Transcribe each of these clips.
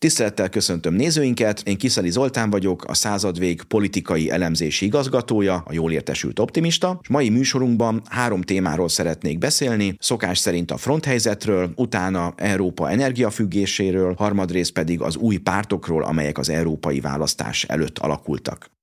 Tisztelettel köszöntöm nézőinket, én Kiszeli Zoltán vagyok, a századvég politikai elemzési igazgatója, a jól értesült optimista, és mai műsorunkban három témáról szeretnék beszélni, szokás szerint a fronthelyzetről, utána Európa energiafüggéséről, harmadrészt pedig az új pártokról, amelyek az európai választás előtt alakultak.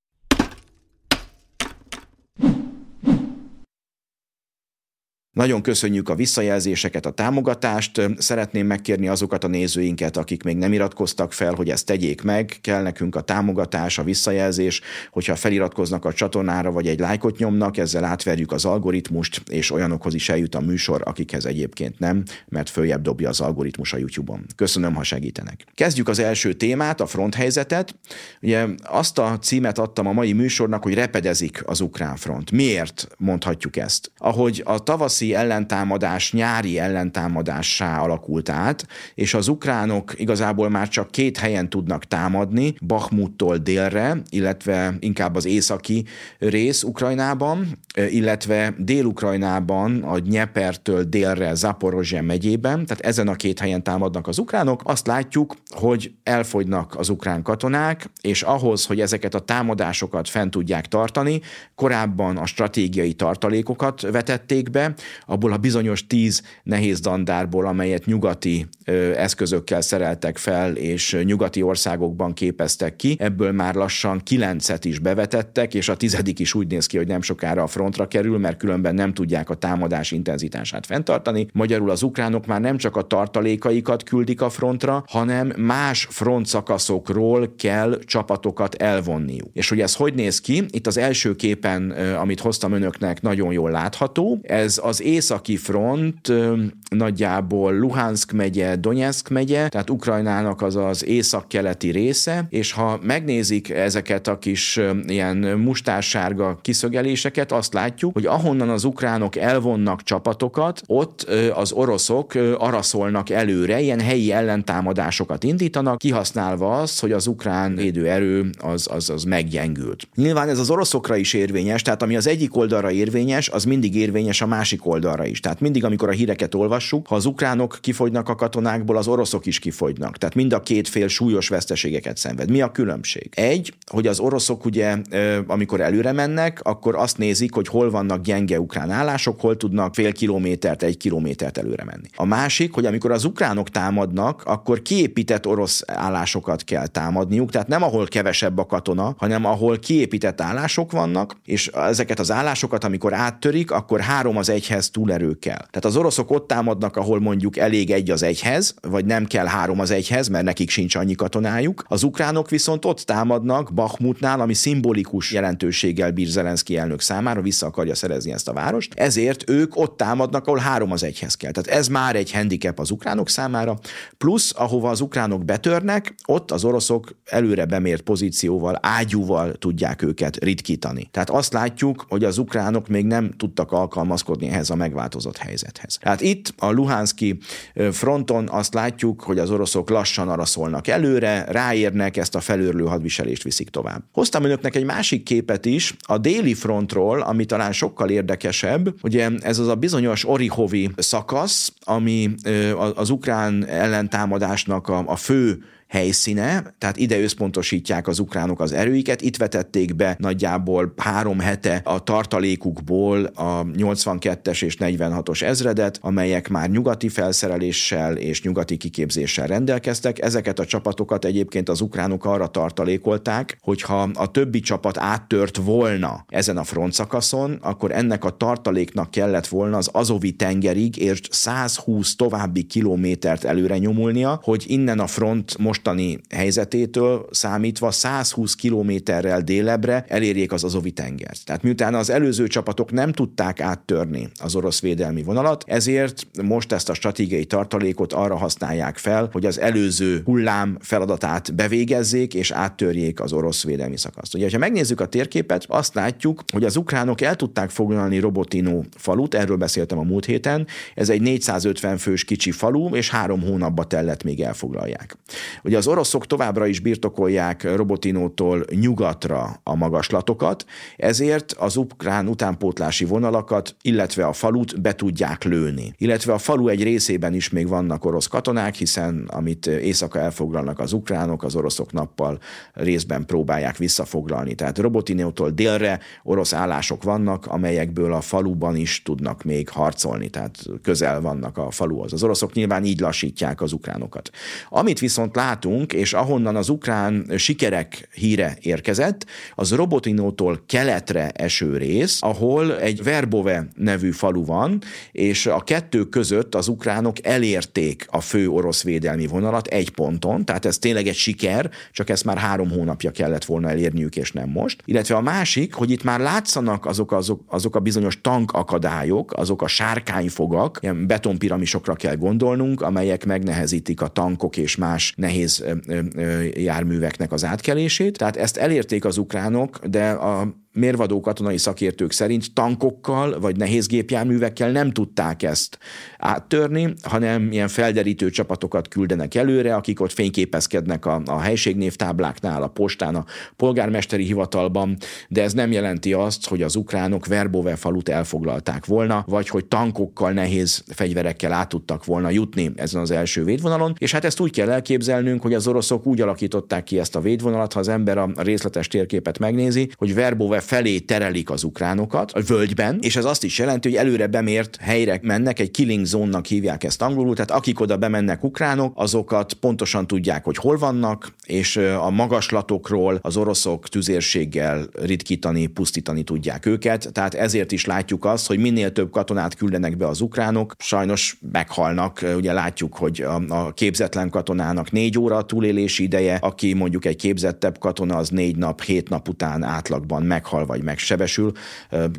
Nagyon köszönjük a visszajelzéseket, a támogatást. Szeretném megkérni azokat a nézőinket, akik még nem iratkoztak fel, hogy ezt tegyék meg. Kell nekünk a támogatás, a visszajelzés, hogyha feliratkoznak a csatornára, vagy egy lájkot nyomnak, ezzel átverjük az algoritmust, és olyanokhoz is eljut a műsor, akikhez egyébként nem, mert följebb dobja az algoritmus a YouTube-on. Köszönöm, ha segítenek. Kezdjük az első témát, a fronthelyzetet. Ugye azt a címet adtam a mai műsornak, hogy repedezik az ukrán front. Miért mondhatjuk ezt? Ahogy a tavaszi tavaszi ellentámadás nyári ellentámadássá alakult át, és az ukránok igazából már csak két helyen tudnak támadni, Bakhmuttól délre, illetve inkább az északi rész Ukrajnában, illetve Dél-Ukrajnában, a Nyepertől délre Zaporozsje megyében, tehát ezen a két helyen támadnak az ukránok. Azt látjuk, hogy elfogynak az ukrán katonák, és ahhoz, hogy ezeket a támadásokat fent tudják tartani, korábban a stratégiai tartalékokat vetették be, abból a bizonyos tíz nehéz dandárból, amelyet nyugati eszközökkel szereltek fel, és nyugati országokban képeztek ki, ebből már lassan kilencet is bevetettek, és a tizedik is úgy néz ki, hogy nem sokára a frontra kerül, mert különben nem tudják a támadás intenzitását fenntartani. Magyarul az ukránok már nem csak a tartalékaikat küldik a frontra, hanem más frontszakaszokról kell csapatokat elvonniuk. És hogy ez hogy néz ki? Itt az első képen, amit hoztam önöknek, nagyon jól látható. Ez az északi front nagyjából Luhansk megye, Donetsk megye, tehát Ukrajnának az az észak-keleti része, és ha megnézik ezeket a kis ilyen mustársárga kiszögeléseket, azt látjuk, hogy ahonnan az ukránok elvonnak csapatokat, ott az oroszok araszolnak előre, ilyen helyi ellentámadásokat indítanak, kihasználva azt, hogy az ukrán erő az, az, az meggyengült. Nyilván ez az oroszokra is érvényes, tehát ami az egyik oldalra érvényes, az mindig érvényes a másik oldalra is. Tehát mindig, amikor a híreket olvassuk, ha az ukránok kifogynak a katonákból, az oroszok is kifogynak. Tehát mind a két fél súlyos veszteségeket szenved. Mi a különbség? Egy, hogy az oroszok ugye, amikor előre mennek, akkor azt nézik, hogy hol vannak gyenge ukrán állások, hol tudnak fél kilométert, egy kilométert előre menni. A másik, hogy amikor az ukránok támadnak, akkor kiépített orosz állásokat kell támadniuk, tehát nem ahol kevesebb a katona, hanem ahol kiépített állások vannak, és ezeket az állásokat, amikor áttörik, akkor három az egyhez túlerő kell. Tehát az oroszok ott támadnak, ahol mondjuk elég egy az egyhez, vagy nem kell három az egyhez, mert nekik sincs annyi katonájuk. Az ukránok viszont ott támadnak Bakhmutnál, ami szimbolikus jelentőséggel bír Zelenszky elnök számára, vissza akarja szerezni ezt a várost. Ezért ők ott támadnak, ahol három az egyhez kell. Tehát ez már egy handicap az ukránok számára. Plusz, ahova az ukránok betörnek, ott az oroszok előre bemért pozícióval, ágyúval tudják őket ritkítani. Tehát azt látjuk, hogy az ukránok még nem tudtak alkalmazkodni ehhez a megváltozott helyzethez. Tehát itt a Luhanszki fronton azt látjuk, hogy az oroszok lassan araszolnak előre, ráérnek, ezt a felőrlő hadviselést viszik tovább. Hoztam önöknek egy másik képet is, a déli frontról, ami talán sokkal érdekesebb, ugye ez az a bizonyos Orihovi szakasz, ami az ukrán ellentámadásnak a, a fő helyszíne, tehát ide összpontosítják az ukránok az erőiket, itt vetették be nagyjából három hete a tartalékukból a 82-es és 46-os ezredet, amelyek már nyugati felszereléssel és nyugati kiképzéssel rendelkeztek. Ezeket a csapatokat egyébként az ukránok arra tartalékolták, hogyha a többi csapat áttört volna ezen a frontszakaszon, akkor ennek a tartaléknak kellett volna az Azovi tengerig és 120 további kilométert előre nyomulnia, hogy innen a front most mostani helyzetétől számítva 120 kilométerrel délebre elérjék az Azovi tengert. Tehát miután az előző csapatok nem tudták áttörni az orosz védelmi vonalat, ezért most ezt a stratégiai tartalékot arra használják fel, hogy az előző hullám feladatát bevégezzék és áttörjék az orosz védelmi szakaszt. Ugye, ha megnézzük a térképet, azt látjuk, hogy az ukránok el tudták foglalni Robotino falut, erről beszéltem a múlt héten, ez egy 450 fős kicsi falu, és három hónapba tellett még elfoglalják. Ugye az oroszok továbbra is birtokolják Robotinótól nyugatra a magaslatokat, ezért az ukrán utánpótlási vonalakat, illetve a falut be tudják lőni. Illetve a falu egy részében is még vannak orosz katonák, hiszen amit éjszaka elfoglalnak az ukránok, az oroszok nappal részben próbálják visszafoglalni. Tehát Robotinótól délre orosz állások vannak, amelyekből a faluban is tudnak még harcolni, tehát közel vannak a faluhoz. Az oroszok nyilván így lassítják az ukránokat. Amit viszont látunk, és ahonnan az ukrán sikerek híre érkezett, az Robotinótól keletre eső rész, ahol egy Verbove nevű falu van, és a kettő között az ukránok elérték a fő orosz védelmi vonalat egy ponton, tehát ez tényleg egy siker, csak ezt már három hónapja kellett volna elérniük, és nem most. Illetve a másik, hogy itt már látszanak azok, azok, azok a bizonyos tankakadályok, azok a sárkányfogak, ilyen betonpiramisokra kell gondolnunk, amelyek megnehezítik a tankok és más nehéz járműveknek az átkelését. Tehát ezt elérték az ukránok, de a mérvadó katonai szakértők szerint tankokkal vagy nehéz gépjárművekkel nem tudták ezt áttörni, hanem ilyen felderítő csapatokat küldenek előre, akik ott fényképezkednek a, a helységnévtábláknál, a postán, a polgármesteri hivatalban, de ez nem jelenti azt, hogy az ukránok Verbove falut elfoglalták volna, vagy hogy tankokkal, nehéz fegyverekkel át tudtak volna jutni ezen az első védvonalon, és hát ezt úgy kell elképzelnünk, hogy az oroszok úgy alakították ki ezt a védvonalat, ha az ember a részletes térképet megnézi, hogy Verbove felé terelik az ukránokat a völgyben, és ez azt is jelenti, hogy előre bemért helyre mennek, egy killing zónnak hívják ezt angolul, tehát akik oda bemennek ukránok, azokat pontosan tudják, hogy hol vannak, és a magaslatokról az oroszok tüzérséggel ritkítani, pusztítani tudják őket, tehát ezért is látjuk azt, hogy minél több katonát küldenek be az ukránok, sajnos meghalnak, ugye látjuk, hogy a, képzetlen katonának négy óra a túlélési ideje, aki mondjuk egy képzettebb katona, az négy nap, hét nap után átlagban meghal meghal vagy megsebesül,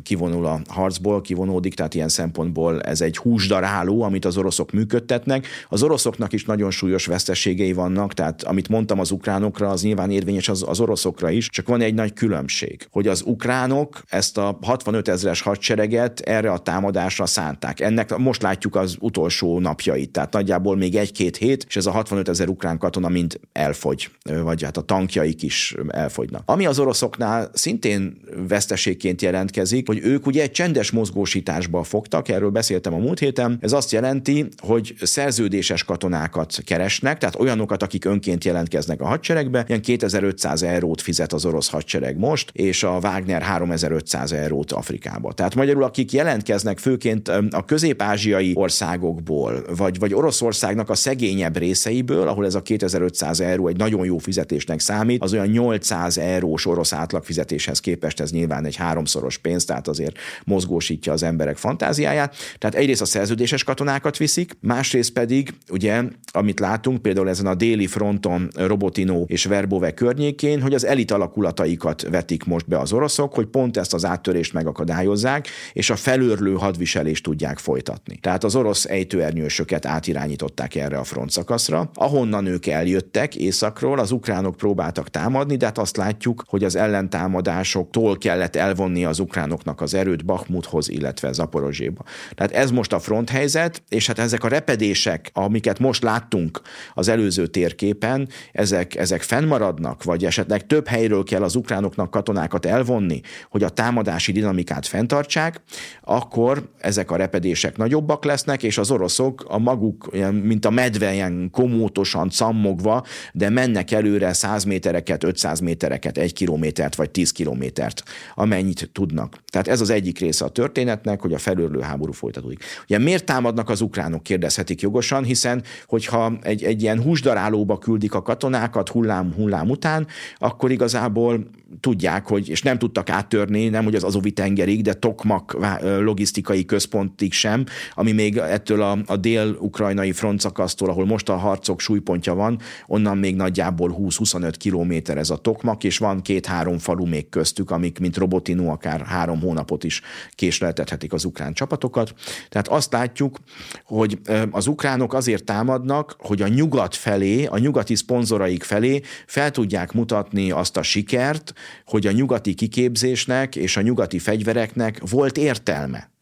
kivonul a harcból, kivonódik, tehát ilyen szempontból ez egy húsdaráló, amit az oroszok működtetnek. Az oroszoknak is nagyon súlyos veszteségei vannak, tehát amit mondtam az ukránokra, az nyilván érvényes az, az oroszokra is, csak van egy nagy különbség, hogy az ukránok ezt a 65 ezeres hadsereget erre a támadásra szánták. Ennek most látjuk az utolsó napjait, tehát nagyjából még egy-két hét, és ez a 65 ezer ukrán katona mind elfogy, vagy hát a tankjaik is elfogynak. Ami az oroszoknál szintén veszteségként jelentkezik, hogy ők ugye egy csendes mozgósításba fogtak, erről beszéltem a múlt héten, ez azt jelenti, hogy szerződéses katonákat keresnek, tehát olyanokat, akik önként jelentkeznek a hadseregbe, ilyen 2500 eurót fizet az orosz hadsereg most, és a Wagner 3500 eurót Afrikába. Tehát magyarul, akik jelentkeznek főként a közép-ázsiai országokból, vagy, vagy Oroszországnak a szegényebb részeiből, ahol ez a 2500 euró egy nagyon jó fizetésnek számít, az olyan 800 eurós orosz átlagfizetéshez képest képest ez nyilván egy háromszoros pénz, tehát azért mozgósítja az emberek fantáziáját. Tehát egyrészt a szerződéses katonákat viszik, másrészt pedig, ugye, amit látunk például ezen a déli fronton Robotino és Verbove környékén, hogy az elit alakulataikat vetik most be az oroszok, hogy pont ezt az áttörést megakadályozzák, és a felőrlő hadviselést tudják folytatni. Tehát az orosz ejtőernyősöket átirányították erre a frontszakaszra, ahonnan ők eljöttek északról, az ukránok próbáltak támadni, de hát azt látjuk, hogy az ellentámadások tól kellett elvonni az ukránoknak az erőt Bakhmuthoz, illetve Zaporozséba. Tehát ez most a fronthelyzet, és hát ezek a repedések, amiket most láttunk az előző térképen, ezek, ezek fennmaradnak, vagy esetleg több helyről kell az ukránoknak katonákat elvonni, hogy a támadási dinamikát fenntartsák, akkor ezek a repedések nagyobbak lesznek, és az oroszok a maguk, mint a medve, ilyen komótosan, cammogva, de mennek előre 100 métereket, 500 métereket, 1 kilométert vagy 10 kilométert embert, amennyit tudnak. Tehát ez az egyik része a történetnek, hogy a felőrlő háború folytatódik. Ugye miért támadnak az ukránok, kérdezhetik jogosan, hiszen hogyha egy, egy ilyen húsdarálóba küldik a katonákat hullám-hullám után, akkor igazából tudják, hogy, és nem tudtak áttörni, nem hogy az Azovi tengerig, de Tokmak logisztikai központig sem, ami még ettől a, a dél-ukrajnai frontszakasztól, ahol most a harcok súlypontja van, onnan még nagyjából 20-25 kilométer ez a Tokmak, és van két-három falu még köztük, amik, mint Robotinu, akár három hónapot is késleltethetik az ukrán csapatokat. Tehát azt látjuk, hogy az ukránok azért támadnak, hogy a nyugat felé, a nyugati szponzoraik felé fel tudják mutatni azt a sikert, hogy a nyugati kiképzésnek és a nyugati fegyvereknek volt értelme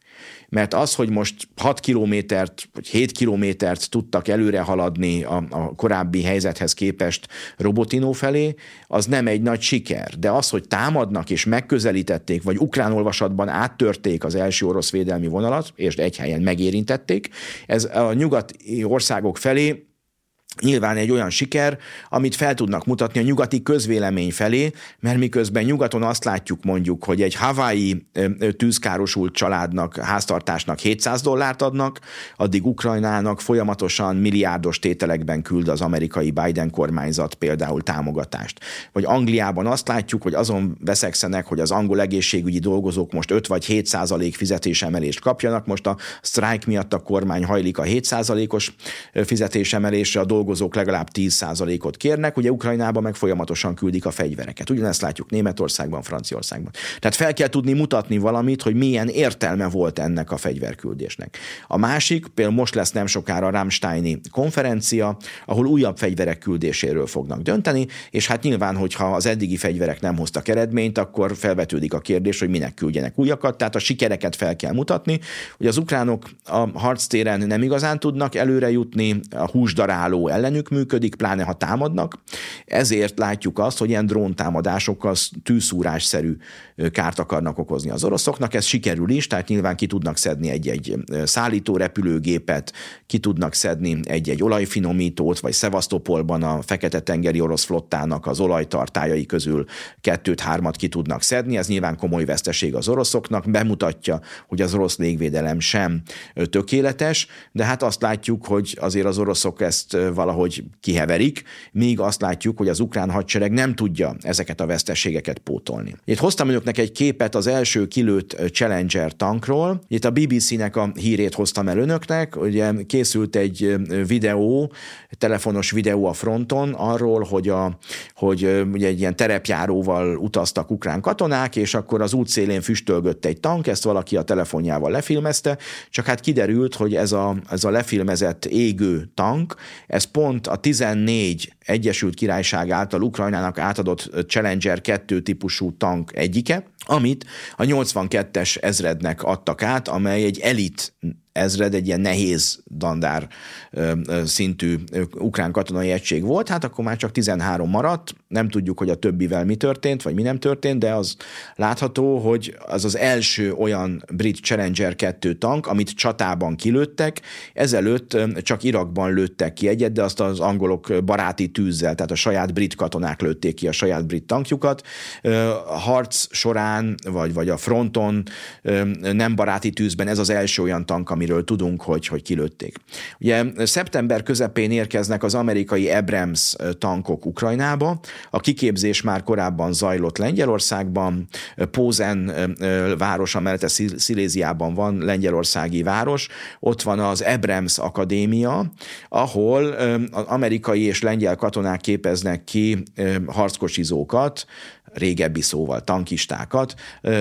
mert az, hogy most 6 kilométert vagy 7 kilométert tudtak előre haladni a, a korábbi helyzethez képest Robotino felé, az nem egy nagy siker. De az, hogy támadnak és megközelítették, vagy ukrán olvasatban áttörték az első orosz védelmi vonalat, és egy helyen megérintették, ez a nyugati országok felé nyilván egy olyan siker, amit fel tudnak mutatni a nyugati közvélemény felé, mert miközben nyugaton azt látjuk mondjuk, hogy egy Hawaii tűzkárosult családnak, háztartásnak 700 dollárt adnak, addig Ukrajnának folyamatosan milliárdos tételekben küld az amerikai Biden kormányzat például támogatást. Vagy Angliában azt látjuk, hogy azon veszekszenek, hogy az angol egészségügyi dolgozók most 5 vagy 7 százalék fizetésemelést kapjanak, most a sztrájk miatt a kormány hajlik a 7 százalékos fizetésemelésre, a dolgozók dolgozók legalább 10%-ot kérnek, ugye Ukrajnában meg folyamatosan küldik a fegyvereket. Ugyanezt látjuk Németországban, Franciaországban. Tehát fel kell tudni mutatni valamit, hogy milyen értelme volt ennek a fegyverküldésnek. A másik, például most lesz nem sokára a konferencia, ahol újabb fegyverek küldéséről fognak dönteni, és hát nyilván, hogyha az eddigi fegyverek nem hoztak eredményt, akkor felvetődik a kérdés, hogy minek küldjenek újakat, tehát a sikereket fel kell mutatni. Ugye az ukránok a harctéren nem igazán tudnak előre jutni, a húsdaráló ellenük működik, pláne ha támadnak. Ezért látjuk azt, hogy ilyen dróntámadásokkal tűszúrásszerű kárt akarnak okozni az oroszoknak. Ez sikerül is, tehát nyilván ki tudnak szedni egy-egy szállító repülőgépet, ki tudnak szedni egy-egy olajfinomítót, vagy Szevasztopolban a Fekete-tengeri orosz flottának az olajtartályai közül kettőt-hármat ki tudnak szedni. Ez nyilván komoly veszteség az oroszoknak, bemutatja, hogy az orosz légvédelem sem tökéletes, de hát azt látjuk, hogy azért az oroszok ezt valahogy kiheverik, míg azt látjuk, hogy az ukrán hadsereg nem tudja ezeket a veszteségeket pótolni. Itt hoztam önöknek egy képet az első kilőtt Challenger tankról. Itt a BBC-nek a hírét hoztam el önöknek. Ugye készült egy videó, telefonos videó a fronton arról, hogy, a, hogy ugye egy ilyen terepjáróval utaztak ukrán katonák, és akkor az útszélén füstölgött egy tank, ezt valaki a telefonjával lefilmezte, csak hát kiderült, hogy ez a, ez a lefilmezett égő tank, ez pont a 14 Egyesült Királyság által Ukrajnának átadott Challenger 2 típusú tank egyike, amit a 82-es ezrednek adtak át, amely egy elit ezred, egy ilyen nehéz dandár szintű ukrán katonai egység volt, hát akkor már csak 13 maradt, nem tudjuk, hogy a többivel mi történt, vagy mi nem történt, de az látható, hogy az az első olyan brit Challenger 2 tank, amit csatában kilőttek, ezelőtt csak Irakban lőttek ki egyet, de azt az angolok baráti tűzzel, tehát a saját brit katonák lőtték ki a saját brit tankjukat. A harc során, vagy, vagy a fronton nem baráti tűzben ez az első olyan tank, amiről tudunk, hogy, hogy kilőtték. Ugye szeptember közepén érkeznek az amerikai Abrams tankok Ukrajnába, a kiképzés már korábban zajlott Lengyelországban, Pózen város, amellett Sziléziában van lengyelországi város, ott van az Abrams Akadémia, ahol az amerikai és lengyel katonák képeznek ki harckocsizókat, régebbi szóval tankistákat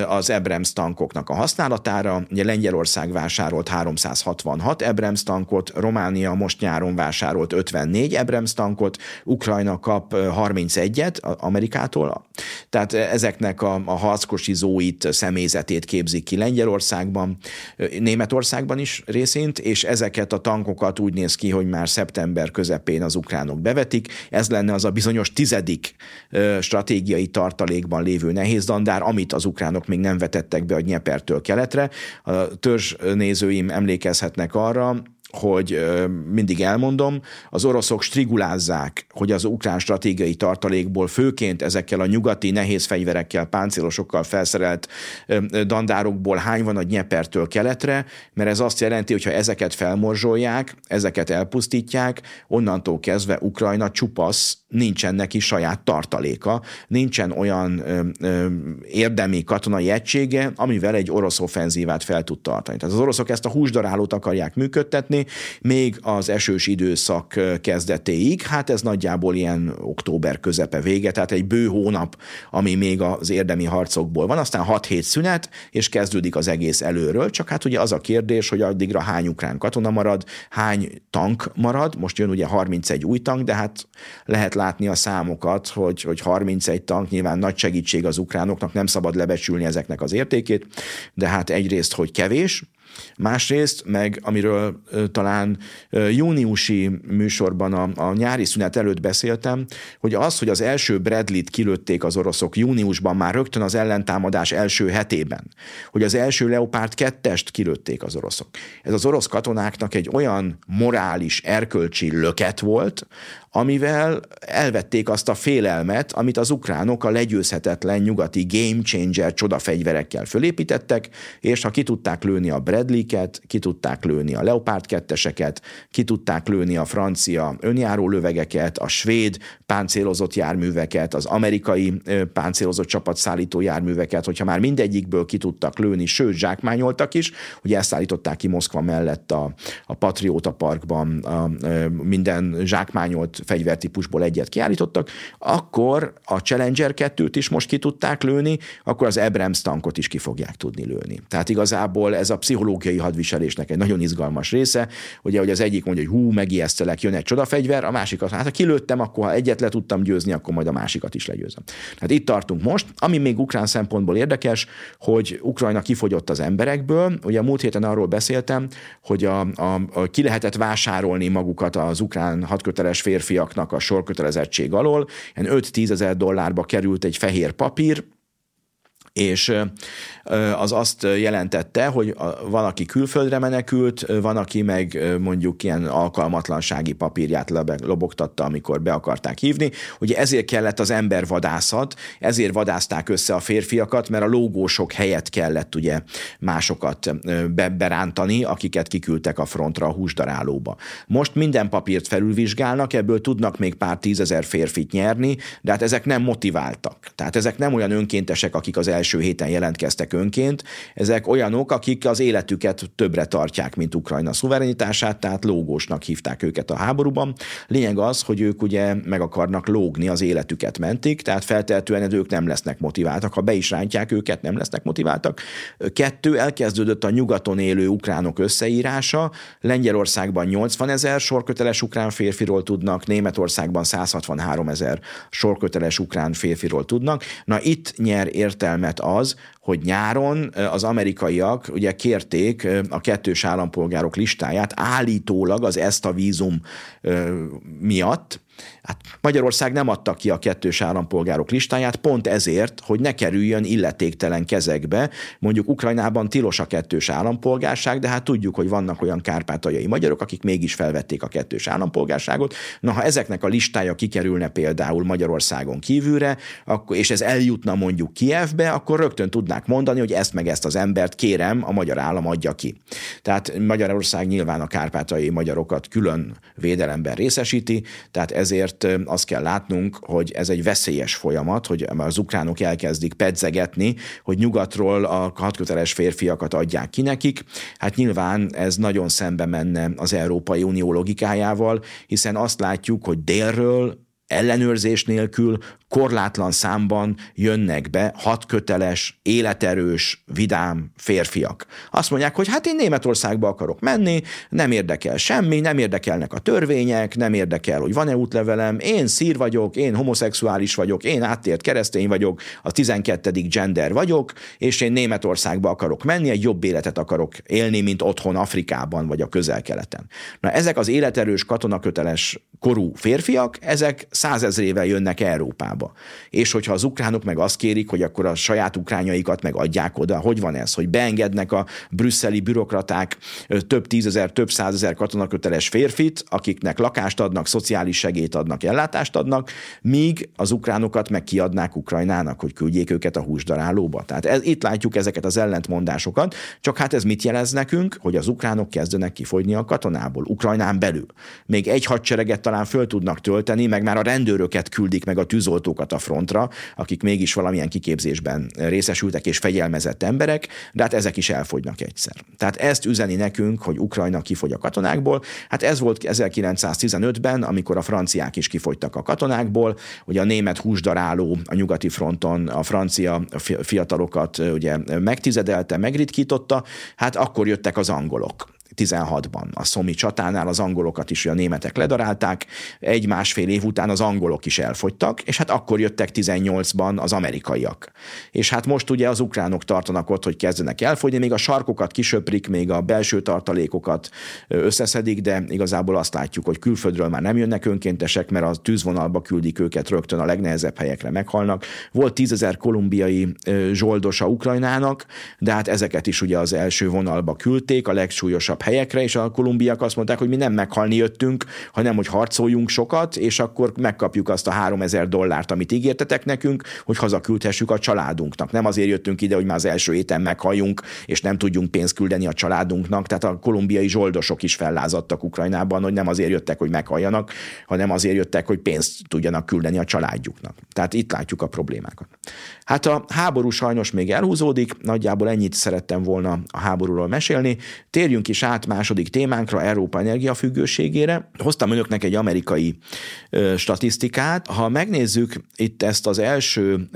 az Abrams tankoknak a használatára. Ugye Lengyelország vásárolt 366 Abrams tankot, Románia most nyáron vásárolt 54 Abrams tankot, Ukrajna kap 31-et Amerikától. Tehát ezeknek a, a harckosizóit, személyzetét képzik ki Lengyelországban, Németországban is részint, és ezeket a tankokat úgy néz ki, hogy már szeptember közepén az ukránok bevetik. Ez lenne az a bizonyos tizedik stratégiai tartalék, tartalékban lévő nehéz dandár, amit az ukránok még nem vetettek be a Nyepertől keletre. A törzs nézőim emlékezhetnek arra, hogy mindig elmondom, az oroszok strigulázzák, hogy az ukrán stratégiai tartalékból főként ezekkel a nyugati nehéz fegyverekkel, páncélosokkal felszerelt dandárokból hány van a Nyepertől keletre, mert ez azt jelenti, hogy ha ezeket felmorzsolják, ezeket elpusztítják, onnantól kezdve Ukrajna csupasz, nincsen neki saját tartaléka, nincsen olyan érdemi katonai egysége, amivel egy orosz offenzívát fel tud tartani. Tehát az oroszok ezt a húsdarálót akarják működtetni, még az esős időszak kezdetéig, hát ez nagyjából ilyen október közepe vége, tehát egy bő hónap, ami még az érdemi harcokból van, aztán 6 hét szünet, és kezdődik az egész előről, csak hát ugye az a kérdés, hogy addigra hány ukrán katona marad, hány tank marad, most jön ugye 31 új tank, de hát lehet látni a számokat, hogy, hogy 31 tank nyilván nagy segítség az ukránoknak, nem szabad lebecsülni ezeknek az értékét, de hát egyrészt, hogy kevés, Másrészt, meg amiről talán júniusi műsorban a, a nyári szünet előtt beszéltem, hogy az, hogy az első Bradley-t kilőtték az oroszok júniusban már rögtön az ellentámadás első hetében, hogy az első Leopard 2-est kilőtték az oroszok. Ez az orosz katonáknak egy olyan morális, erkölcsi löket volt, amivel elvették azt a félelmet, amit az ukránok a legyőzhetetlen nyugati game changer csodafegyverekkel fölépítettek, és ha ki tudták lőni a Bradley-ket, ki tudták lőni a Leopard 2 ki tudták lőni a francia önjáró lövegeket, a svéd páncélozott járműveket, az amerikai páncélozott csapatszállító járműveket, hogyha már mindegyikből ki tudtak lőni, sőt zsákmányoltak is, hogy szállították ki Moszkva mellett a, a Patrióta Parkban a, a, minden zsákmányolt fegyvertípusból egyet kiállítottak, akkor a Challenger 2-t is most ki tudták lőni, akkor az Abrams tankot is ki fogják tudni lőni. Tehát igazából ez a pszichológiai hadviselésnek egy nagyon izgalmas része, ugye, hogy az egyik mondja, hogy hú, megijesztelek, jön egy csodafegyver, a másik az, hát ha kilőttem, akkor ha egyet le tudtam győzni, akkor majd a másikat is legyőzöm. Hát itt tartunk most. Ami még ukrán szempontból érdekes, hogy Ukrajna kifogyott az emberekből. Ugye a múlt héten arról beszéltem, hogy a, a, a ki lehetett vásárolni magukat az ukrán hadköteles férfi férfiaknak a sorkötelezettség alól, ilyen 5-10 ezer dollárba került egy fehér papír, és az azt jelentette, hogy van, aki külföldre menekült, van, aki meg mondjuk ilyen alkalmatlansági papírját lobogtatta, amikor be akarták hívni. Ugye ezért kellett az embervadászat, ezért vadázták össze a férfiakat, mert a lógósok helyett kellett ugye másokat be- berántani, akiket kiküldtek a frontra a húsdarálóba. Most minden papírt felülvizsgálnak, ebből tudnak még pár tízezer férfit nyerni, de hát ezek nem motiváltak. Tehát ezek nem olyan önkéntesek, akik az első héten jelentkeztek önként, ezek olyanok, akik az életüket többre tartják, mint Ukrajna szuverenitását, tehát lógósnak hívták őket a háborúban. Lényeg az, hogy ők ugye meg akarnak lógni, az életüket mentik, tehát feltehetően ők nem lesznek motiváltak. Ha be is rántják őket, nem lesznek motiváltak. Kettő, elkezdődött a nyugaton élő ukránok összeírása. Lengyelországban 80 ezer sorköteles ukrán férfiról tudnak, Németországban 163 ezer sorköteles ukrán férfiról tudnak. Na itt nyer értelmet az, hogy nyáron az amerikaiak ugye kérték a kettős állampolgárok listáját állítólag az ezt a vízum miatt, Hát Magyarország nem adta ki a kettős állampolgárok listáját, pont ezért, hogy ne kerüljön illetéktelen kezekbe. Mondjuk Ukrajnában tilos a kettős állampolgárság, de hát tudjuk, hogy vannak olyan kárpátaljai magyarok, akik mégis felvették a kettős állampolgárságot. Na, ha ezeknek a listája kikerülne például Magyarországon kívülre, akkor, és ez eljutna mondjuk Kievbe, akkor rögtön tudnák mondani, hogy ezt meg ezt az embert kérem, a magyar állam adja ki. Tehát Magyarország nyilván a kárpátaljai magyarokat külön védelemben részesíti, tehát ezért azt kell látnunk, hogy ez egy veszélyes folyamat, hogy az ukránok elkezdik pedzegetni, hogy nyugatról a hadköteles férfiakat adják ki nekik. Hát nyilván ez nagyon szembe menne az Európai Unió logikájával, hiszen azt látjuk, hogy délről ellenőrzés nélkül korlátlan számban jönnek be hatköteles, életerős, vidám férfiak. Azt mondják, hogy hát én Németországba akarok menni, nem érdekel semmi, nem érdekelnek a törvények, nem érdekel, hogy van-e útlevelem, én szír vagyok, én homoszexuális vagyok, én áttért keresztény vagyok, a 12. gender vagyok, és én Németországba akarok menni, egy jobb életet akarok élni, mint otthon Afrikában vagy a közel-keleten. Na ezek az életerős katonaköteles korú férfiak, ezek százezrével jönnek Európába. Ukrajnába. És hogyha az ukránok meg azt kérik, hogy akkor a saját ukrányaikat meg adják oda, hogy van ez, hogy beengednek a brüsszeli bürokraták több tízezer, több százezer katonaköteles férfit, akiknek lakást adnak, szociális segélyt adnak, ellátást adnak, míg az ukránokat meg kiadnák Ukrajnának, hogy küldjék őket a húsdarálóba. Tehát ez, itt látjuk ezeket az ellentmondásokat, csak hát ez mit jelez nekünk, hogy az ukránok kezdenek kifogyni a katonából, Ukrajnán belül. Még egy hadsereget talán föl tudnak tölteni, meg már a rendőröket küldik meg a tűzoltók harcosókat a frontra, akik mégis valamilyen kiképzésben részesültek és fegyelmezett emberek, de hát ezek is elfogynak egyszer. Tehát ezt üzeni nekünk, hogy Ukrajna kifogy a katonákból. Hát ez volt 1915-ben, amikor a franciák is kifogytak a katonákból, ugye a német húsdaráló a nyugati fronton a francia fiatalokat ugye megtizedelte, megritkította, hát akkor jöttek az angolok 16-ban. A Szomi csatánál az angolokat is a németek ledarálták, egy-másfél év után az angolok is elfogytak, és hát akkor jöttek 18-ban az amerikaiak. És hát most ugye az ukránok tartanak ott, hogy kezdenek elfogyni, még a sarkokat kisöprik, még a belső tartalékokat összeszedik, de igazából azt látjuk, hogy külföldről már nem jönnek önkéntesek, mert a tűzvonalba küldik őket rögtön a legnehezebb helyekre meghalnak. Volt tízezer kolumbiai zsoldosa Ukrajnának, de hát ezeket is ugye az első vonalba küldték, a legsúlyosabb helyekre, és a kolumbiak azt mondták, hogy mi nem meghalni jöttünk, hanem hogy harcoljunk sokat, és akkor megkapjuk azt a 3000 dollárt, amit ígértetek nekünk, hogy hazaküldhessük a családunknak. Nem azért jöttünk ide, hogy már az első éten meghalljunk, és nem tudjunk pénzt küldeni a családunknak. Tehát a kolumbiai zsoldosok is fellázadtak Ukrajnában, hogy nem azért jöttek, hogy meghalljanak, hanem azért jöttek, hogy pénzt tudjanak küldeni a családjuknak. Tehát itt látjuk a problémákat. Hát a háború sajnos még elhúzódik, nagyjából ennyit szerettem volna a háborúról mesélni. Térjünk is át második témánkra, Európa energiafüggőségére. Hoztam önöknek egy amerikai statisztikát. Ha megnézzük itt ezt az első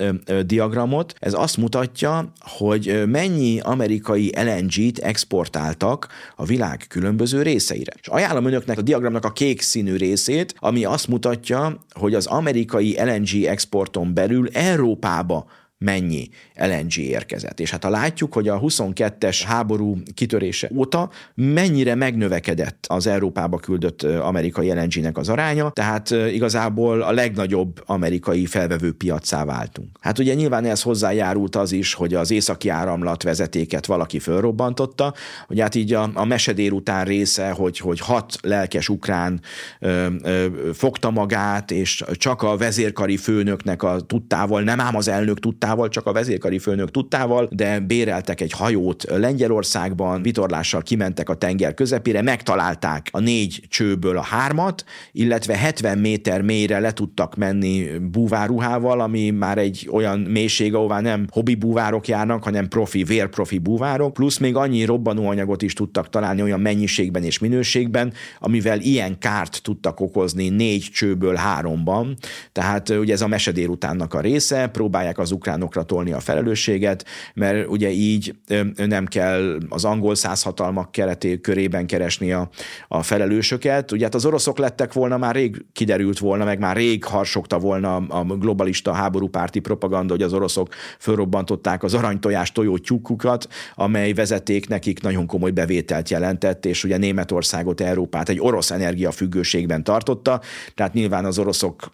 diagramot, ez azt mutatja, hogy mennyi amerikai LNG-t exportáltak a világ különböző részeire. És ajánlom önöknek a diagramnak a kék színű részét, ami azt mutatja, hogy az amerikai LNG exporton belül Európába mennyi LNG érkezett. És hát ha látjuk, hogy a 22-es háború kitörése óta mennyire megnövekedett az Európába küldött amerikai LNG-nek az aránya, tehát igazából a legnagyobb amerikai felvevő piacá váltunk. Hát ugye nyilván ez hozzájárult az is, hogy az északi áramlat vezetéket valaki fölrobbantotta, hogy hát így a, a mesedér után része, hogy, hogy hat lelkes ukrán ö, ö, fogta magát, és csak a vezérkari főnöknek a tudtával, nem ám az elnök tudtával, tudtával, csak a vezérkari főnök tudtával, de béreltek egy hajót Lengyelországban, vitorlással kimentek a tenger közepére, megtalálták a négy csőből a hármat, illetve 70 méter mélyre le tudtak menni búváruhával, ami már egy olyan mélység, ahová nem hobbi búvárok járnak, hanem profi, vérprofi búvárok, plusz még annyi robbanóanyagot is tudtak találni olyan mennyiségben és minőségben, amivel ilyen kárt tudtak okozni négy csőből háromban. Tehát ugye ez a mesedér utánnak a része, próbálják az ukrán ukránokra tolni a felelősséget, mert ugye így nem kell az angol százhatalmak kereté körében keresni a, a felelősöket. Ugye hát az oroszok lettek volna, már rég kiderült volna, meg már rég harsogta volna a globalista háborúpárti propaganda, hogy az oroszok fölrobbantották az aranytojás tojó tyúkukat, amely vezeték nekik nagyon komoly bevételt jelentett, és ugye Németországot, Európát egy orosz energiafüggőségben tartotta, tehát nyilván az oroszok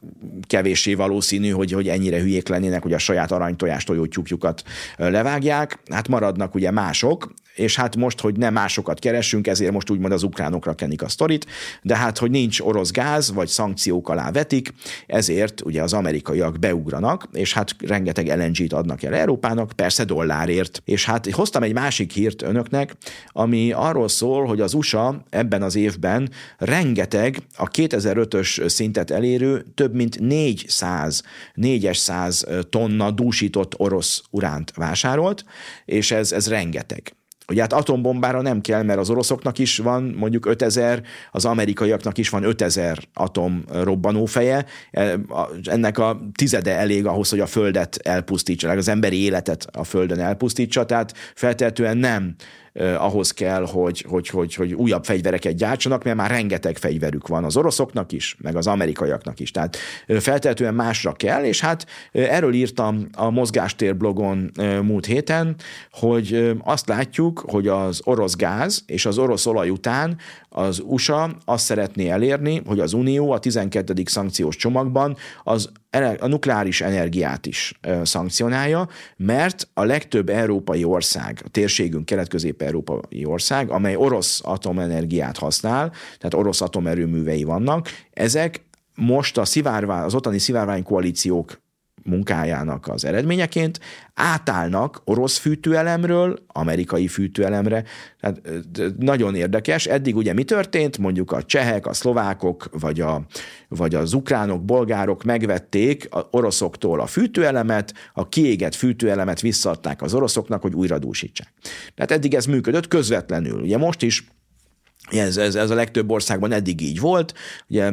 kevéssé valószínű, hogy, hogy ennyire hülyék lennének, hogy a saját arany aranytojás tojótyúkjukat levágják, hát maradnak ugye mások, és hát most, hogy nem másokat keresünk, ezért most úgymond az ukránokra kenik a sztorit, de hát, hogy nincs orosz gáz, vagy szankciók alá vetik, ezért ugye az amerikaiak beugranak, és hát rengeteg LNG-t adnak el Európának, persze dollárért. És hát hoztam egy másik hírt önöknek, ami arról szól, hogy az USA ebben az évben rengeteg a 2005-ös szintet elérő több mint 400, 400 tonna dúsított orosz uránt vásárolt, és ez, ez rengeteg. Ugye hát atombombára nem kell, mert az oroszoknak is van mondjuk 5000, az amerikaiaknak is van 5000 atom robbanófeje, e, ennek a tizede elég ahhoz, hogy a földet elpusztítsa, az emberi életet a földön elpusztítsa, tehát feltehetően nem ahhoz kell, hogy, hogy, hogy, hogy újabb fegyvereket gyártsanak, mert már rengeteg fegyverük van az oroszoknak is, meg az amerikaiaknak is. Tehát feltehetően másra kell, és hát erről írtam a Mozgástér blogon múlt héten, hogy azt látjuk, hogy az orosz gáz és az orosz olaj után az USA azt szeretné elérni, hogy az Unió a 12. szankciós csomagban az a nukleáris energiát is szankcionálja, mert a legtöbb európai ország, a térségünk kelet-közép-európai ország, amely orosz atomenergiát használ, tehát orosz atomerőművei vannak, ezek most a szivárvány, az ottani szivárvány koalíciók munkájának az eredményeként átállnak orosz fűtőelemről amerikai fűtőelemre. Tehát nagyon érdekes. Eddig ugye mi történt? Mondjuk a csehek, a szlovákok, vagy, a, vagy az ukránok, bolgárok megvették a oroszoktól a fűtőelemet, a kiégett fűtőelemet visszaadták az oroszoknak, hogy újra dúsítsák. Tehát eddig ez működött közvetlenül. Ugye most is ez, ez, ez a legtöbb országban eddig így volt. Ugye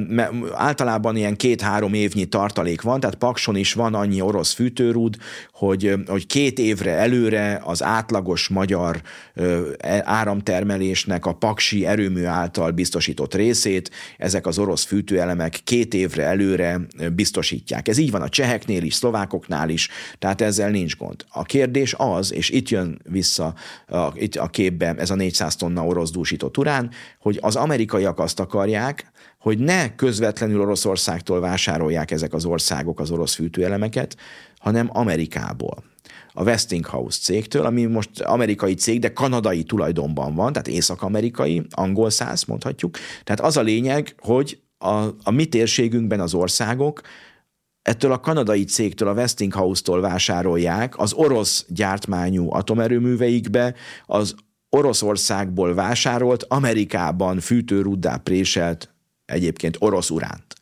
általában ilyen két-három évnyi tartalék van, tehát Pakson is van annyi orosz fűtőrúd, hogy, hogy két évre előre az átlagos magyar e, áramtermelésnek a paksi erőmű által biztosított részét ezek az orosz fűtőelemek két évre előre biztosítják. Ez így van a cseheknél is, szlovákoknál is, tehát ezzel nincs gond. A kérdés az, és itt jön vissza a, itt a képbe ez a 400 tonna orosz dúsított urán, hogy az amerikaiak azt akarják, hogy ne közvetlenül Oroszországtól vásárolják ezek az országok az orosz fűtőelemeket, hanem Amerikából a Westinghouse cégtől, ami most amerikai cég, de kanadai tulajdonban van, tehát észak-amerikai, angol száz mondhatjuk. Tehát az a lényeg, hogy a, a mi térségünkben az országok ettől a kanadai cégtől, a Westinghouse-tól vásárolják az orosz gyártmányú atomerőműveikbe az Oroszországból vásárolt, Amerikában fűtőruddá préselt egyébként orosz uránt.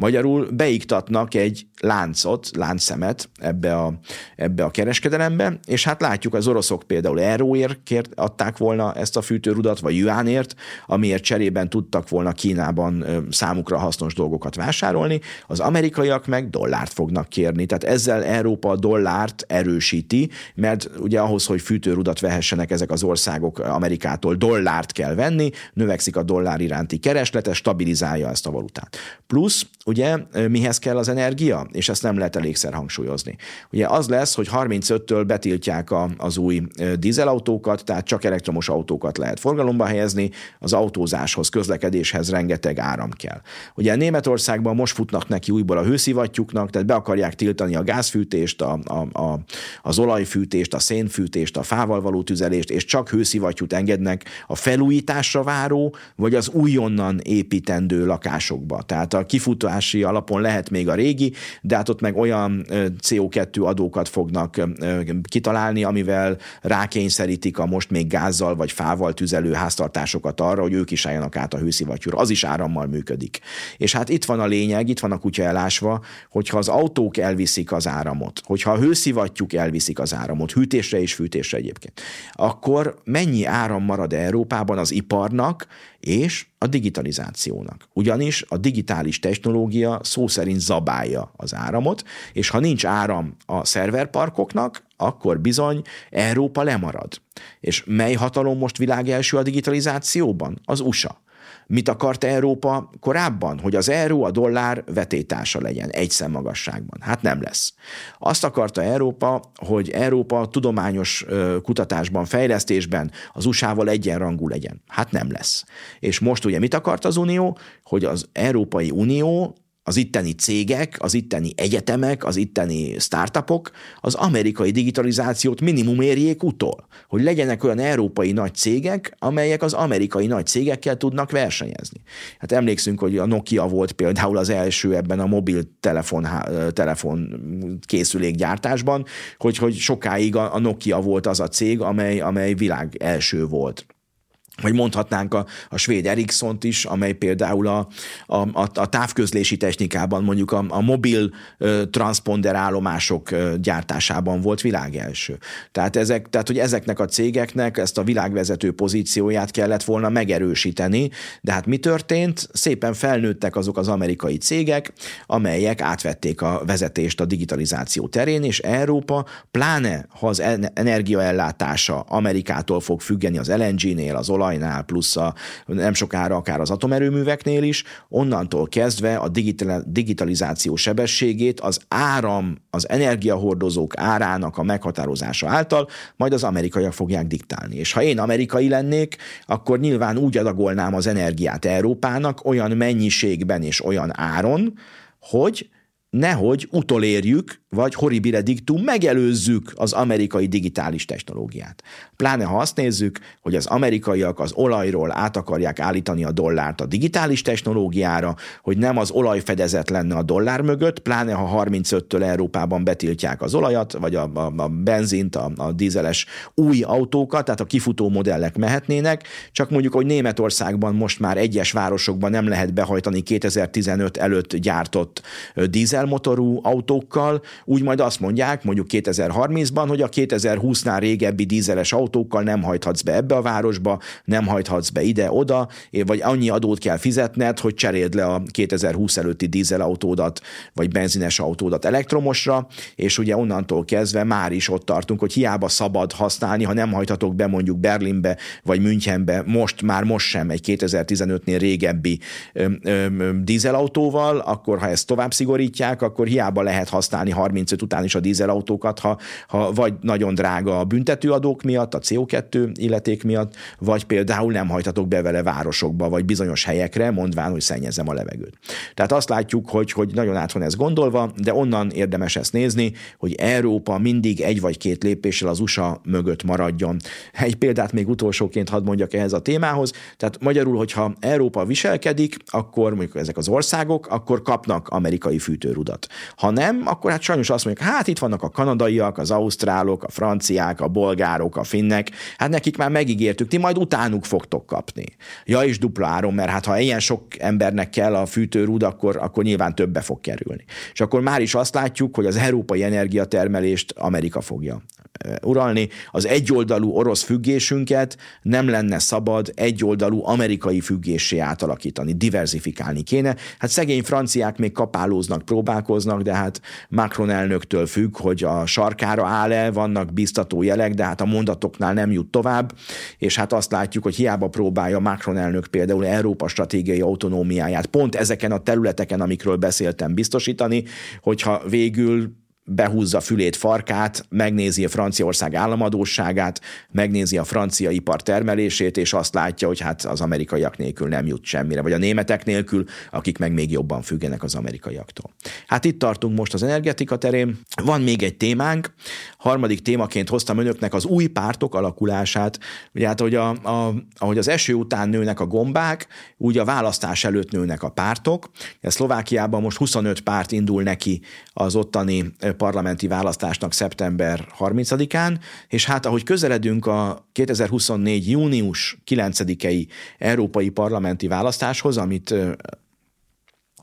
Magyarul beiktatnak egy láncot, láncszemet ebbe a, ebbe a kereskedelembe, és hát látjuk, az oroszok például euróért kért, adták volna ezt a fűtőrudat, vagy juánért, amiért cserében tudtak volna Kínában számukra hasznos dolgokat vásárolni, az amerikaiak meg dollárt fognak kérni, tehát ezzel Európa a dollárt erősíti, mert ugye ahhoz, hogy fűtőrudat vehessenek ezek az országok Amerikától, dollárt kell venni, növekszik a dollár iránti kereslet, ez stabilizálja ezt a valutát. Plusz, ugye, mihez kell az energia? és ezt nem lehet elégszer hangsúlyozni. Ugye az lesz, hogy 35-től betiltják a, az új dízelautókat, tehát csak elektromos autókat lehet forgalomba helyezni, az autózáshoz, közlekedéshez rengeteg áram kell. Ugye Németországban most futnak neki újból a hőszivattyúknak, tehát be akarják tiltani a gázfűtést, a, a, a, az olajfűtést, a szénfűtést, a fával való tüzelést, és csak hőszivattyút engednek a felújításra váró, vagy az újonnan építendő lakásokba. Tehát a kifutási alapon lehet még a régi, de hát ott meg olyan CO2 adókat fognak kitalálni, amivel rákényszerítik a most még gázzal vagy fával tüzelő háztartásokat arra, hogy ők is álljanak át a hőszivattyúra. Az is árammal működik. És hát itt van a lényeg, itt van a kutya elásva, hogyha az autók elviszik az áramot, hogyha a hőszivattyúk elviszik az áramot, hűtésre és fűtésre egyébként, akkor mennyi áram marad Európában az iparnak, és a digitalizációnak. Ugyanis a digitális technológia szó szerint zabálja az áramot, és ha nincs áram a szerverparkoknak, akkor bizony Európa lemarad. És mely hatalom most világ első a digitalizációban? Az USA. Mit akart Európa korábban? Hogy az euró a dollár vetétása legyen egy szemmagasságban. Hát nem lesz. Azt akarta Európa, hogy Európa tudományos kutatásban, fejlesztésben az USA-val egyenrangú legyen. Hát nem lesz. És most ugye mit akart az Unió? Hogy az Európai Unió az itteni cégek, az itteni egyetemek, az itteni startupok az amerikai digitalizációt minimum érjék utol, hogy legyenek olyan európai nagy cégek, amelyek az amerikai nagy cégekkel tudnak versenyezni. Hát emlékszünk, hogy a Nokia volt például az első ebben a mobiltelefon telefon készülékgyártásban, hogy, hogy sokáig a Nokia volt az a cég, amely, amely világ első volt vagy mondhatnánk a, a svéd Ericsson-t is, amely például a, a, a, a távközlési technikában, mondjuk a, a mobil ö, transponder állomások ö, gyártásában volt világelső. Tehát, ezek, tehát, hogy ezeknek a cégeknek ezt a világvezető pozícióját kellett volna megerősíteni, de hát mi történt? Szépen felnőttek azok az amerikai cégek, amelyek átvették a vezetést a digitalizáció terén, és Európa, pláne ha az energiaellátása Amerikától fog függeni az LNG-nél, az olaj olajnál, plusz a, nem sokára akár az atomerőműveknél is, onnantól kezdve a digitalizáció sebességét az áram, az energiahordozók árának a meghatározása által majd az amerikaiak fogják diktálni. És ha én amerikai lennék, akkor nyilván úgy adagolnám az energiát Európának olyan mennyiségben és olyan áron, hogy nehogy utolérjük, vagy horribile dictum megelőzzük az amerikai digitális technológiát. Pláne ha azt nézzük, hogy az amerikaiak az olajról át akarják állítani a dollárt a digitális technológiára, hogy nem az olajfedezet lenne a dollár mögött, pláne ha 35-től Európában betiltják az olajat, vagy a, a, a benzint, a, a dízeles új autókat, tehát a kifutó modellek mehetnének, csak mondjuk, hogy Németországban most már egyes városokban nem lehet behajtani 2015 előtt gyártott dízel dízelmotorú autókkal, úgy majd azt mondják, mondjuk 2030-ban, hogy a 2020-nál régebbi dízeles autókkal nem hajthatsz be ebbe a városba, nem hajthatsz be ide-oda, vagy annyi adót kell fizetned, hogy cseréld le a 2020 előtti dízelautódat, vagy benzines autódat elektromosra, és ugye onnantól kezdve már is ott tartunk, hogy hiába szabad használni, ha nem hajthatok be mondjuk Berlinbe, vagy Münchenbe, most már most sem egy 2015-nél régebbi ö, ö, dízelautóval, akkor ha ezt tovább szigorítják, akkor hiába lehet használni 35 után is a dízelautókat, ha, ha vagy nagyon drága a büntetőadók miatt, a CO2 illeték miatt, vagy például nem hajtatok be vele városokba, vagy bizonyos helyekre, mondván, hogy szennyezem a levegőt. Tehát azt látjuk, hogy, hogy nagyon át van ez gondolva, de onnan érdemes ezt nézni, hogy Európa mindig egy vagy két lépéssel az USA mögött maradjon. Egy példát még utolsóként hadd mondjak ehhez a témához. Tehát magyarul, hogyha Európa viselkedik, akkor mondjuk ezek az országok, akkor kapnak amerikai fűtőrudat. Ha nem, akkor hát sajnos azt mondjuk, hát itt vannak a kanadaiak, az ausztrálok, a franciák, a bolgárok, a finnek, hát nekik már megígértük, ti majd utánuk fogtok kapni. Ja, és dupla áron, mert hát ha ilyen sok embernek kell a fűtőrúd, akkor, akkor nyilván többe fog kerülni. És akkor már is azt látjuk, hogy az európai energiatermelést Amerika fogja uralni. Az egyoldalú orosz függésünket nem lenne szabad egyoldalú amerikai függésé átalakítani, diversifikálni kéne. Hát szegény franciák még kapálóznak, próbálkoznak, de hát Macron elnöktől függ, hogy a sarkára áll-e, vannak biztató jelek, de hát a mondatoknál nem jut tovább, és hát azt látjuk, hogy hiába próbálja Macron elnök például Európa stratégiai autonómiáját pont ezeken a területeken, amikről beszéltem, biztosítani, hogyha végül behúzza fülét, farkát, megnézi a Franciaország államadóságát, megnézi a francia ipar termelését, és azt látja, hogy hát az amerikaiak nélkül nem jut semmire, vagy a németek nélkül, akik meg még jobban függenek az amerikaiaktól. Hát itt tartunk most az energetika terén. Van még egy témánk, harmadik témaként hoztam önöknek az új pártok alakulását. Ugye hát, hogy a, a, ahogy az eső után nőnek a gombák, úgy a választás előtt nőnek a pártok. Szlovákiában most 25 párt indul neki az ottani parlamenti választásnak szeptember 30-án, és hát ahogy közeledünk a 2024. június 9-i európai parlamenti választáshoz, amit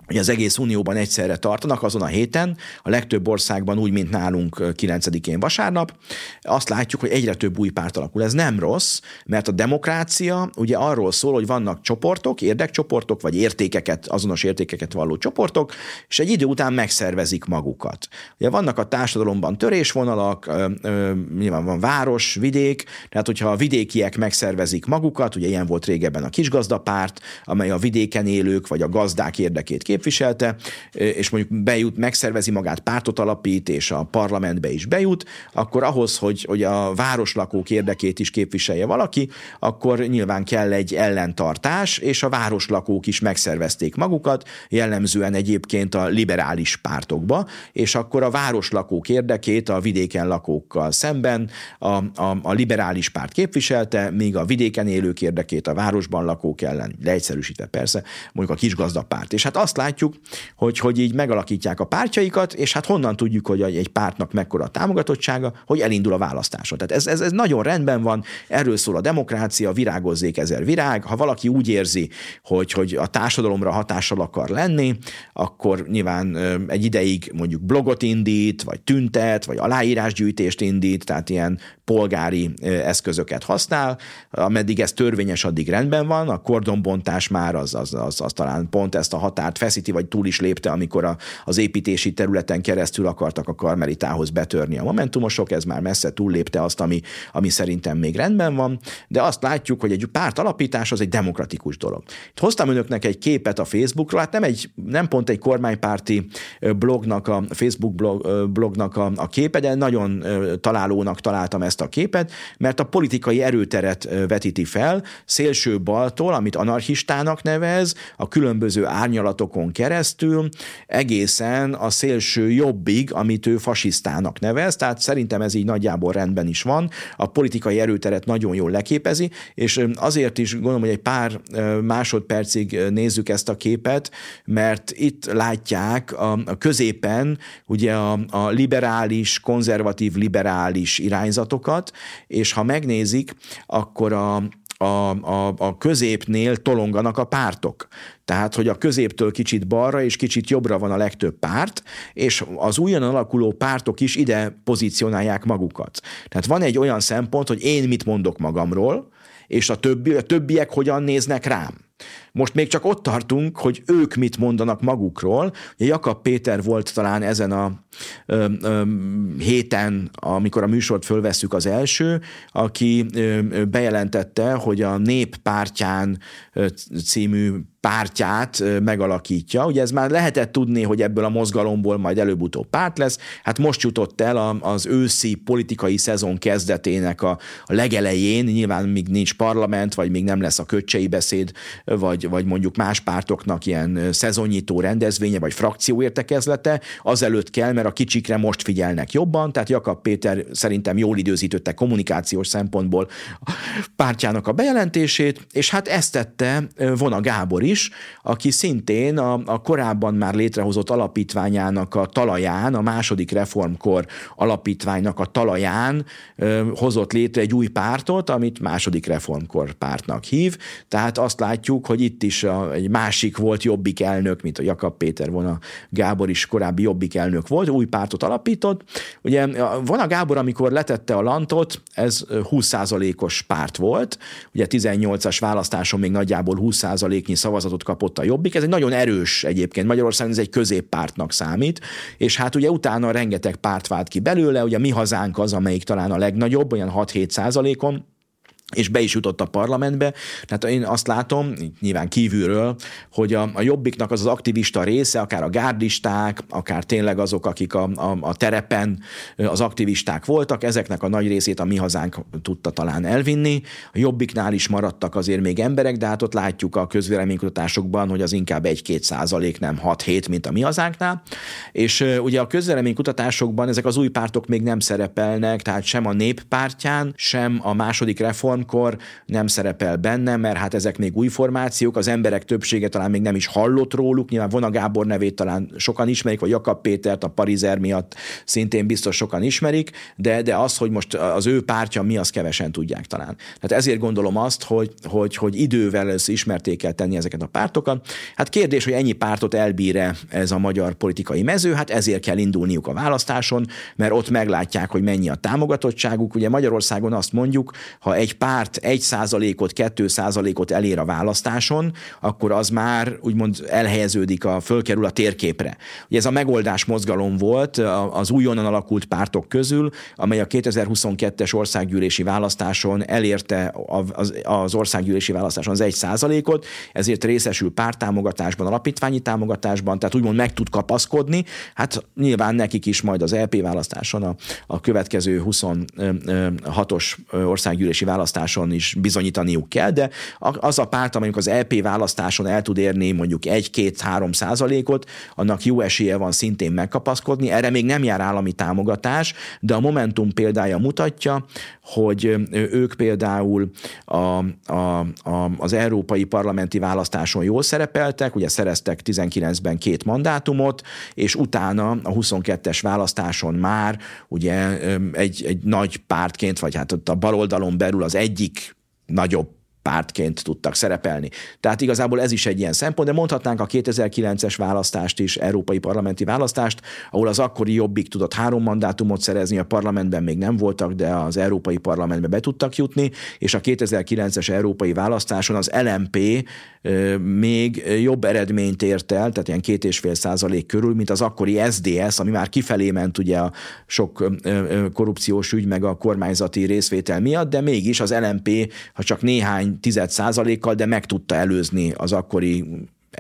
hogy az egész Unióban egyszerre tartanak azon a héten, a legtöbb országban úgy, mint nálunk 9-én vasárnap, azt látjuk, hogy egyre több új párt alakul. Ez nem rossz, mert a demokrácia ugye arról szól, hogy vannak csoportok, érdekcsoportok, vagy értékeket, azonos értékeket valló csoportok, és egy idő után megszervezik magukat. Ugye vannak a társadalomban törésvonalak, nyilván van város, vidék, tehát hogyha a vidékiek megszervezik magukat, ugye ilyen volt régebben a kisgazdapárt, amely a vidéken élők vagy a gazdák érdekét képviselte, és mondjuk bejut, megszervezi magát, pártot alapít, és a parlamentbe is bejut, akkor ahhoz, hogy, hogy a városlakók érdekét is képviselje valaki, akkor nyilván kell egy ellentartás, és a városlakók is megszervezték magukat, jellemzően egyébként a liberális pártokba, és akkor a városlakók érdekét a vidéken lakókkal szemben a, a, a liberális párt képviselte, míg a vidéken élők érdekét a városban lakók ellen, leegyszerűsítve persze, mondjuk a kisgazdapárt. És hát azt látjuk, hogy, hogy így megalakítják a pártjaikat, és hát honnan tudjuk, hogy egy pártnak mekkora a támogatottsága, hogy elindul a választáson. Tehát ez, ez, ez nagyon rendben van, erről szól a demokrácia, virágozzék ezer virág. Ha valaki úgy érzi, hogy, hogy a társadalomra hatással akar lenni, akkor nyilván egy ideig mondjuk blogot indít, vagy tüntet, vagy aláírásgyűjtést indít, tehát ilyen polgári eszközöket használ, ameddig ez törvényes, addig rendben van, a kordonbontás már az, az, az, az talán pont ezt a határt feszíti, vagy túl is lépte, amikor a, az építési területen keresztül akartak a karmelitához betörni a momentumosok, ez már messze túllépte azt, ami, ami szerintem még rendben van, de azt látjuk, hogy egy párt alapítás az egy demokratikus dolog. Itt hoztam önöknek egy képet a Facebookról, hát nem, egy, nem pont egy kormánypárti blognak, a Facebook blog, blognak a, a képe, de nagyon találónak találtam ezt a képet, mert a politikai erőteret vetíti fel, szélső baltól, amit anarchistának nevez, a különböző árnyalatok pártokon keresztül egészen a szélső jobbig, amit ő fasisztának nevez, tehát szerintem ez így nagyjából rendben is van, a politikai erőteret nagyon jól leképezi, és azért is gondolom, hogy egy pár másodpercig nézzük ezt a képet, mert itt látják a, a középen ugye a, a liberális, konzervatív liberális irányzatokat, és ha megnézik, akkor a, a, a, a középnél tolonganak a pártok. Tehát, hogy a középtől kicsit balra és kicsit jobbra van a legtöbb párt, és az újon alakuló pártok is ide pozícionálják magukat. Tehát van egy olyan szempont, hogy én mit mondok magamról, és a, többi, a többiek hogyan néznek rám. Most még csak ott tartunk, hogy ők mit mondanak magukról. Jakab Péter volt talán ezen a ö, ö, héten, amikor a műsort fölvesszük az első, aki ö, bejelentette, hogy a Nép pártján című pártját megalakítja. Ugye ez már lehetett tudni, hogy ebből a mozgalomból majd előbb-utóbb párt lesz. Hát most jutott el az őszi politikai szezon kezdetének a legelején, nyilván még nincs parlament, vagy még nem lesz a köcsei beszéd, vagy, vagy mondjuk más pártoknak ilyen szezonnyitó rendezvénye, vagy frakcióértekezlete, azelőtt kell, mert a kicsikre most figyelnek jobban, tehát Jakab Péter szerintem jól időzítette kommunikációs szempontból pártjának a bejelentését, és hát ezt tette Vona Gábor is, aki szintén a, a korábban már létrehozott alapítványának a talaján, a második reformkor alapítványnak a talaján ö, hozott létre egy új pártot, amit második reformkor pártnak hív. Tehát azt látjuk, hogy itt is a, egy másik volt jobbik elnök, mint a Jakab Péter volna Gábor is korábbi jobbik elnök volt, új pártot alapított. Ugye van a Gábor, amikor letette a lantot, ez 20%-os párt volt, ugye 18-as választáson még nagyjából 20%-nyi szavazat szavazatot kapott a Jobbik. Ez egy nagyon erős egyébként. Magyarországon ez egy középpártnak számít, és hát ugye utána rengeteg párt vált ki belőle, ugye mi hazánk az, amelyik talán a legnagyobb, olyan 6-7 százalékon, és be is jutott a parlamentbe. Tehát én azt látom, nyilván kívülről, hogy a, a jobbiknak az az aktivista része, akár a gárdisták, akár tényleg azok, akik a, a, a terepen az aktivisták voltak, ezeknek a nagy részét a mi hazánk tudta talán elvinni. A jobbiknál is maradtak azért még emberek, de hát ott látjuk a közvéleménykutatásokban, hogy az inkább 1-2 százalék, nem 6-7, mint a mi hazánknál. És ugye a közvéleménykutatásokban ezek az új pártok még nem szerepelnek, tehát sem a néppártján, sem a második reform reformkor nem szerepel benne, mert hát ezek még új formációk, az emberek többsége talán még nem is hallott róluk, nyilván Vona Gábor nevét talán sokan ismerik, vagy Jakab Pétert a Parizer miatt szintén biztos sokan ismerik, de, de az, hogy most az ő pártja mi, az kevesen tudják talán. Tehát ezért gondolom azt, hogy, hogy, hogy idővel ismerték kell tenni ezeket a pártokat. Hát kérdés, hogy ennyi pártot elbír-e ez a magyar politikai mező, hát ezért kell indulniuk a választáson, mert ott meglátják, hogy mennyi a támogatottságuk. Ugye Magyarországon azt mondjuk, ha egy párt egy százalékot, kettő százalékot elér a választáson, akkor az már úgymond elhelyeződik, a, fölkerül a térképre. Ugye ez a megoldás mozgalom volt az újonnan alakult pártok közül, amely a 2022-es országgyűlési választáson elérte az, országgyűlési választáson az egy százalékot, ezért részesül pártámogatásban, alapítványi támogatásban, tehát úgymond meg tud kapaszkodni. Hát nyilván nekik is majd az LP választáson a, a következő 26-os országgyűlési választáson választáson is bizonyítaniuk kell, de az a párt, amelyik az LP választáson el tud érni mondjuk 1-2-3 százalékot, annak jó esélye van szintén megkapaszkodni. Erre még nem jár állami támogatás, de a Momentum példája mutatja, hogy ők például a, a, a, az európai parlamenti választáson jól szerepeltek, ugye szereztek 19-ben két mandátumot, és utána a 22-es választáson már ugye egy, egy nagy pártként, vagy hát ott a baloldalon belül az egyik nagyobb pártként tudtak szerepelni. Tehát igazából ez is egy ilyen szempont, de mondhatnánk a 2009-es választást is, európai parlamenti választást, ahol az akkori jobbik tudott három mandátumot szerezni, a parlamentben még nem voltak, de az európai parlamentbe be tudtak jutni, és a 2009-es európai választáson az LMP még jobb eredményt ért el, tehát ilyen két és fél százalék körül, mint az akkori SDS, ami már kifelé ment ugye a sok korrupciós ügy meg a kormányzati részvétel miatt, de mégis az LMP, ha csak néhány tized százalékkal, de meg tudta előzni az akkori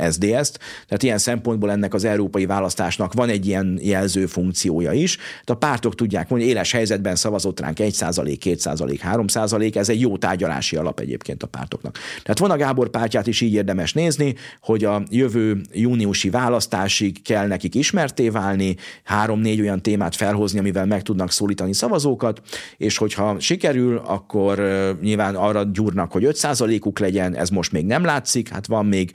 SDS-t, tehát ilyen szempontból ennek az európai választásnak van egy ilyen jelző funkciója is. Tehát a pártok tudják mondani, éles helyzetben szavazott ránk 1 százalék, 2 százalék, 3 százalék, ez egy jó tárgyalási alap egyébként a pártoknak. Tehát van a Gábor pártját is így érdemes nézni, hogy a jövő júniusi választásig kell nekik ismerté válni, három-négy olyan témát felhozni, amivel meg tudnak szólítani szavazókat, és hogyha sikerül, akkor nyilván arra gyúrnak, hogy 5 százalékuk legyen, ez most még nem látszik, hát van még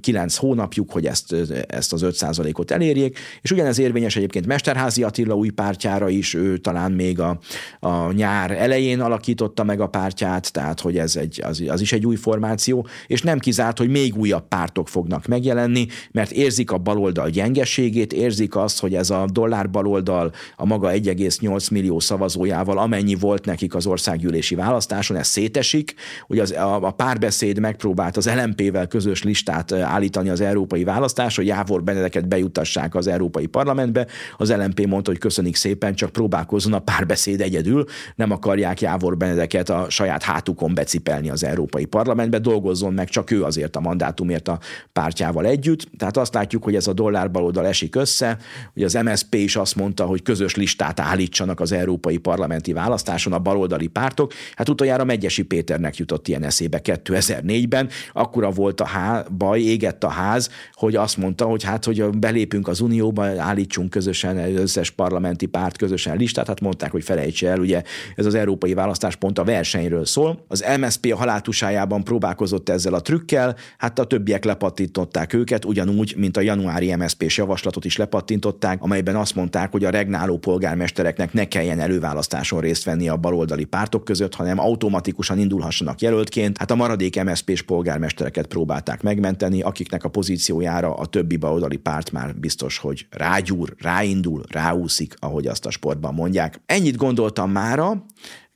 kilenc hónapjuk, hogy ezt, ezt az 5%-ot elérjék, és ugyanez érvényes egyébként Mesterházi Attila új pártjára is, ő talán még a, a nyár elején alakította meg a pártját, tehát hogy ez egy, az, az is egy új formáció, és nem kizárt, hogy még újabb pártok fognak megjelenni, mert érzik a baloldal gyengeségét, érzik azt, hogy ez a dollár baloldal a maga 1,8 millió szavazójával, amennyi volt nekik az országgyűlési választáson, ez szétesik, hogy az, a, a párbeszéd megpróbált az LMP-vel közös listát állítani az európai választás, hogy Jávor Benedeket bejutassák az Európai Parlamentbe. Az LMP mondta, hogy köszönik szépen, csak próbálkozzon a párbeszéd egyedül, nem akarják Jávor Benedeket a saját hátukon becipelni az Európai Parlamentbe, dolgozzon meg csak ő azért a mandátumért a pártjával együtt. Tehát azt látjuk, hogy ez a dollár baloldal esik össze, hogy az MSP is azt mondta, hogy közös listát állítsanak az európai parlamenti választáson a baloldali pártok. Hát utoljára Megyesi Péternek jutott ilyen eszébe 2004-ben, akkora volt a há, baj, égett a ház, hogy azt mondta, hogy hát, hogy belépünk az Unióba, állítsunk közösen összes parlamenti párt közösen listát, hát mondták, hogy felejtse el, ugye ez az európai választás pont a versenyről szól. Az MSP a haláltusájában próbálkozott ezzel a trükkel, hát a többiek lepattintották őket, ugyanúgy, mint a januári MSP-s javaslatot is lepattintották, amelyben azt mondták, hogy a regnáló polgármestereknek ne kelljen előválasztáson részt venni a baloldali pártok között, hanem automatikusan indulhassanak jelöltként. Hát a maradék MSP-s polgármestereket próbálták megmenteni, akiknek a pozíciójára a többi baloldali párt már biztos, hogy rágyúr, ráindul, ráúszik, ahogy azt a sportban mondják. Ennyit gondoltam mára,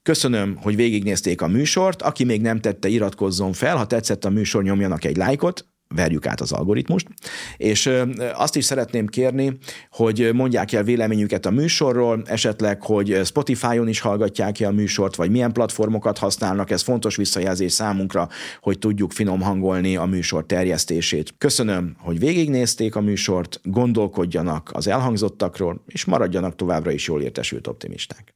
Köszönöm, hogy végignézték a műsort. Aki még nem tette, iratkozzon fel. Ha tetszett a műsor, nyomjanak egy lájkot verjük át az algoritmust, és azt is szeretném kérni, hogy mondják el véleményüket a műsorról, esetleg, hogy Spotify-on is hallgatják ki a műsort, vagy milyen platformokat használnak, ez fontos visszajelzés számunkra, hogy tudjuk finom hangolni a műsor terjesztését. Köszönöm, hogy végignézték a műsort, gondolkodjanak az elhangzottakról, és maradjanak továbbra is jól értesült optimisták.